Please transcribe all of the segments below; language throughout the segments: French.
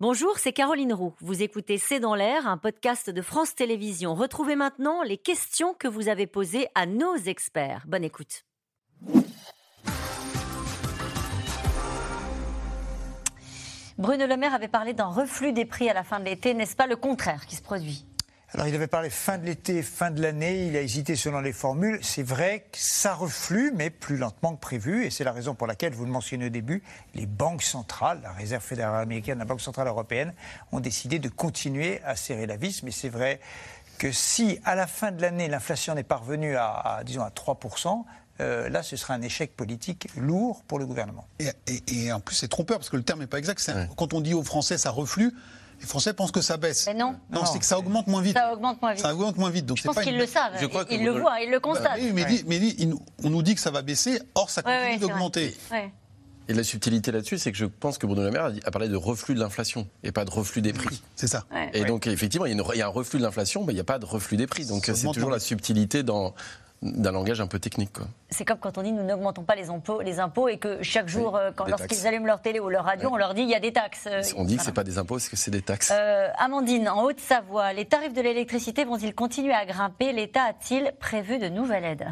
Bonjour, c'est Caroline Roux. Vous écoutez C'est dans l'air, un podcast de France Télévisions. Retrouvez maintenant les questions que vous avez posées à nos experts. Bonne écoute. Bruno Le Maire avait parlé d'un reflux des prix à la fin de l'été. N'est-ce pas le contraire qui se produit? Alors, il avait parlé fin de l'été, fin de l'année. Il a hésité selon les formules. C'est vrai que ça reflue, mais plus lentement que prévu. Et c'est la raison pour laquelle, vous le mentionnez au début, les banques centrales, la Réserve fédérale américaine, la Banque centrale européenne, ont décidé de continuer à serrer la vis. Mais c'est vrai que si, à la fin de l'année, l'inflation n'est pas revenue à, disons, à 3 euh, là, ce sera un échec politique lourd pour le gouvernement. Et, en plus, c'est trompeur, parce que le terme n'est pas exact. Quand on dit aux Français ça reflue, les Français pensent que ça baisse. Mais non. Non, c'est que ça augmente moins vite. Ça augmente moins vite. Ça augmente moins vite. Donc je pense qu'ils le savent. Je crois ils le voient, ils le constatent. mais, on nous dit que ça va baisser, or ça continue d'augmenter. Et la subtilité là-dessus, c'est que je pense que Bruno Le Maire a parlé de reflux de l'inflation et pas de reflux des prix. C'est ça. Et donc, effectivement, il y, a un reflux de l'inflation, mais il n'y a pas de reflux des prix. Donc, c'est toujours la subtilité dans, d'un langage un peu technique. C'est comme quand on dit nous n'augmentons pas les impôts, les impôts et que chaque jour, euh, lorsqu'ils allument leur télé ou leur radio, on leur dit il y a des taxes. On dit que ce n'est pas des impôts, c'est que c'est des taxes. Euh, Amandine, en Haute-Savoie, les tarifs de l'électricité vont-ils continuer à grimper? L'État a-t-il prévu de nouvelles aides?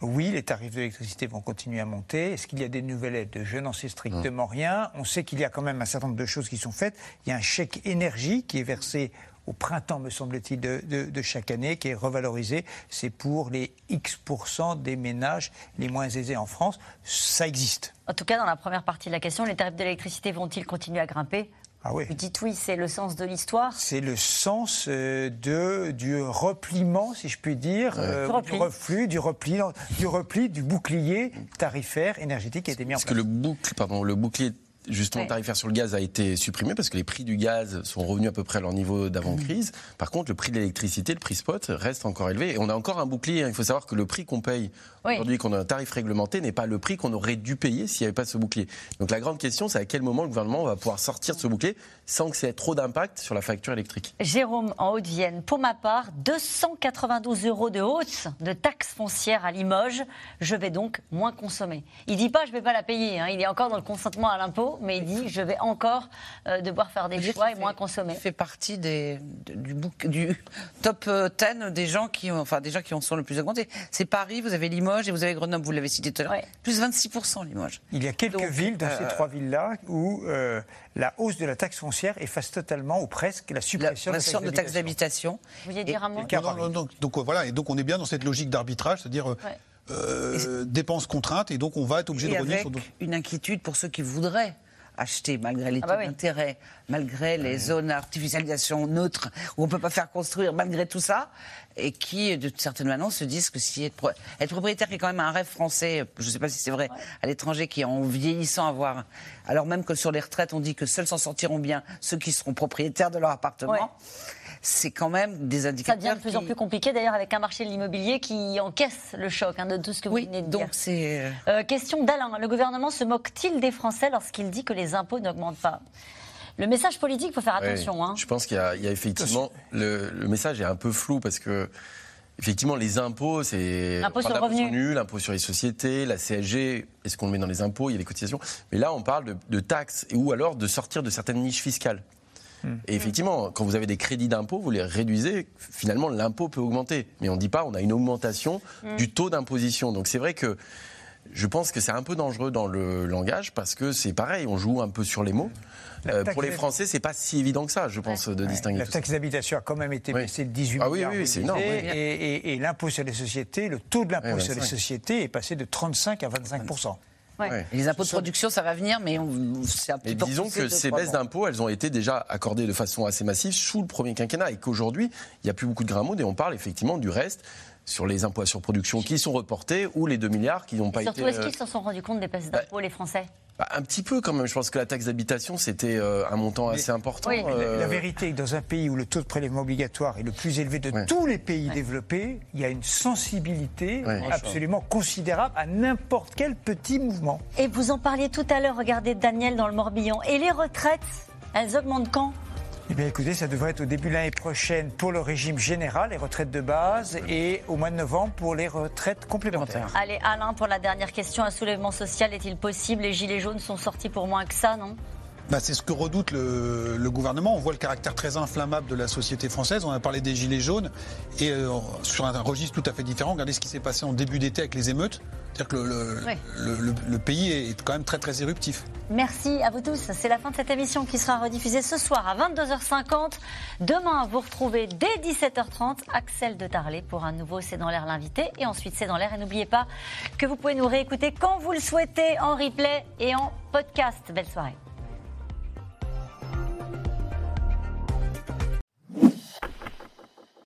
Oui, les tarifs de l'électricité vont continuer à monter. Est-ce qu'il y a des nouvelles aides? Je n'en sais strictement rien. On sait qu'il y a quand même un certain nombre de choses qui sont faites. Il y a un chèque énergie qui est versé au printemps, me semble-t-il, de, chaque année, qui est revalorisé. C'est pour les X% des ménages les moins aisés en France. Ça existe. En tout cas, dans la première partie de la question, les tarifs de l'électricité vont-ils continuer à grimper? Ah oui. Vous dites oui, c'est le sens de l'histoire C'est le sens euh, de, du repliement, si je puis dire, euh, du, reflux, du repli, du repli, du bouclier tarifaire énergétique qui a été mis en place. Parce que le, boucle, pardon, le bouclier justement tarifaire sur le gaz a été supprimé parce que les prix du gaz sont revenus à peu près à leur niveau d'avant-crise. Par contre, le prix de l'électricité, le prix spot, reste encore élevé. Et on a encore un bouclier. Hein. Il faut savoir que le prix qu'on paye aujourd'hui, qu'on a un tarif réglementé, n'est pas le prix qu'on aurait dû payer s'il n'y avait pas ce bouclier. Donc la grande question, c'est à quel moment le gouvernement va pouvoir sortir de ce bouclier sans que ça ait trop d'impact sur la facture électrique? Jérôme, en Haute-Vienne, pour ma part, 292 euros de hausse de taxes foncières à Limoges. Je vais donc moins consommer. Il dit pas je vais pas la payer. Hein. Il est encore dans le consentement à l'impôt, mais il dit je vais encore euh, devoir faire des choix et moins consommer. Il fait partie des, du, du top 10 euh, des gens qui, ont, enfin des gens qui en sont le plus augmentés. C'est Paris, vous avez Limoges et vous avez Grenoble, vous l'avez cité tout à l'heure. Plus 26% Limoges. Il y a quelques villes dans ces euh, trois villes-là où euh, la hausse de la taxe foncière efface totalement ou presque la suppression la, de, taxe d'habitation. Vous vouliez dire un mot donc, voilà, et donc on est bien dans cette logique d'arbitrage, c'est-à-dire euh, dépenses contraintes, et donc on va être obligé de revenir sur une inquiétude pour ceux qui voudraient acheter malgré les ah taux bah d'intérêt, malgré les zones d'artificialisation neutres où on ne peut pas faire construire, malgré tout ça, et qui, de certaines manière, se disent que si être, être, propriétaire, qui est quand même un rêve français, je ne sais pas si c'est vrai, à l'étranger, qui est en vieillissant avoir, alors même que sur les retraites, on dit que seuls s'en sortiront bien ceux qui seront propriétaires de leur appartement c'est quand même des indicateurs. Ça devient de plus en plus compliqué d'ailleurs avec un marché de l'immobilier qui encaisse le choc hein, de tout ce que vous venez de donc dire. c'est. Euh, euh, question d'Alain. Le gouvernement se moque-t-il des Français lorsqu'il dit que les impôts n'augmentent pas? Le message politique, il faut faire attention. Hein. Je pense qu'il y, a effectivement. Le, message est un peu flou parce que. Effectivement, les impôts, c'est l'impôt sur le revenu, l'impôt sur les sociétés, la CSG. Est-ce qu'on le met dans les impôts? Il y a les cotisations. Mais là, on parle de, de taxes ou alors de sortir de certaines niches fiscales. Et effectivement, quand vous avez des crédits d'impôt, vous les réduisez, finalement l'impôt peut augmenter. Mais on ne dit pas on a une augmentation mm. du taux d'imposition. Donc c'est vrai que je pense que c'est un peu dangereux dans le langage parce que c'est pareil, on joue un peu sur les mots. Euh, pour les Français, c'est pas si évident que ça, je pense, de distinguer. La taxe d'habitation a quand même été baissée de 18 ah, oui, oui, c'est énorme. Et, et l'impôt sur les sociétés, le taux de l'impôt sur les sociétés est passé de 35 à 25 les impôts de production, ça va venir, mais c'est un petit peu. Disons que ces baisses d'impôts, elles ont été déjà accordées de façon assez massive sous le premier quinquennat et qu'aujourd'hui, il n'y a plus beaucoup de grains et on parle effectivement du reste sur les impôts sur production qui sont reportés ou les 2 milliards qui n'ont pas été. Surtout, est-ce qu'ils se sont rendus compte des baisses d'impôts, les Français? bah, un petit peu quand même. Je pense que la taxe d'habitation, c'était euh, un montant assez important. Euh. La, vérité est que dans un pays où le taux de prélèvement obligatoire est le plus élevé de tous les pays développés, il y a une sensibilité absolument considérable à n'importe quel petit mouvement. Et vous en parliez tout à l'heure, regardez Daniel dans le Morbihan. Et les retraites, elles augmentent quand? Eh bien, écoutez, ça devrait être au début de l'année prochaine pour le régime général, les retraites de base, et au mois de novembre pour les retraites complémentaires. Allez, Alain, pour la dernière question, un soulèvement social est-il possible? Les Gilets jaunes sont sortis pour moins que ça, non? Bah, c'est ce que redoute le, gouvernement. On voit le caractère très inflammable de la société française. On a parlé des Gilets jaunes. Et euh, sur un, registre tout à fait différent, regardez ce qui s'est passé en début d'été avec les émeutes. C'est-à-dire que le, le, pays est quand même très très éruptif. Merci à vous tous. C'est la fin de cette émission qui sera rediffusée ce soir à 22h50. Demain, vous retrouvez dès 17h30 Axel de Tarlet pour un nouveau C'est dans l'air l'invité. Et ensuite, C'est dans l'air. Et n'oubliez pas que vous pouvez nous réécouter quand vous le souhaitez en replay et en podcast. Belle soirée.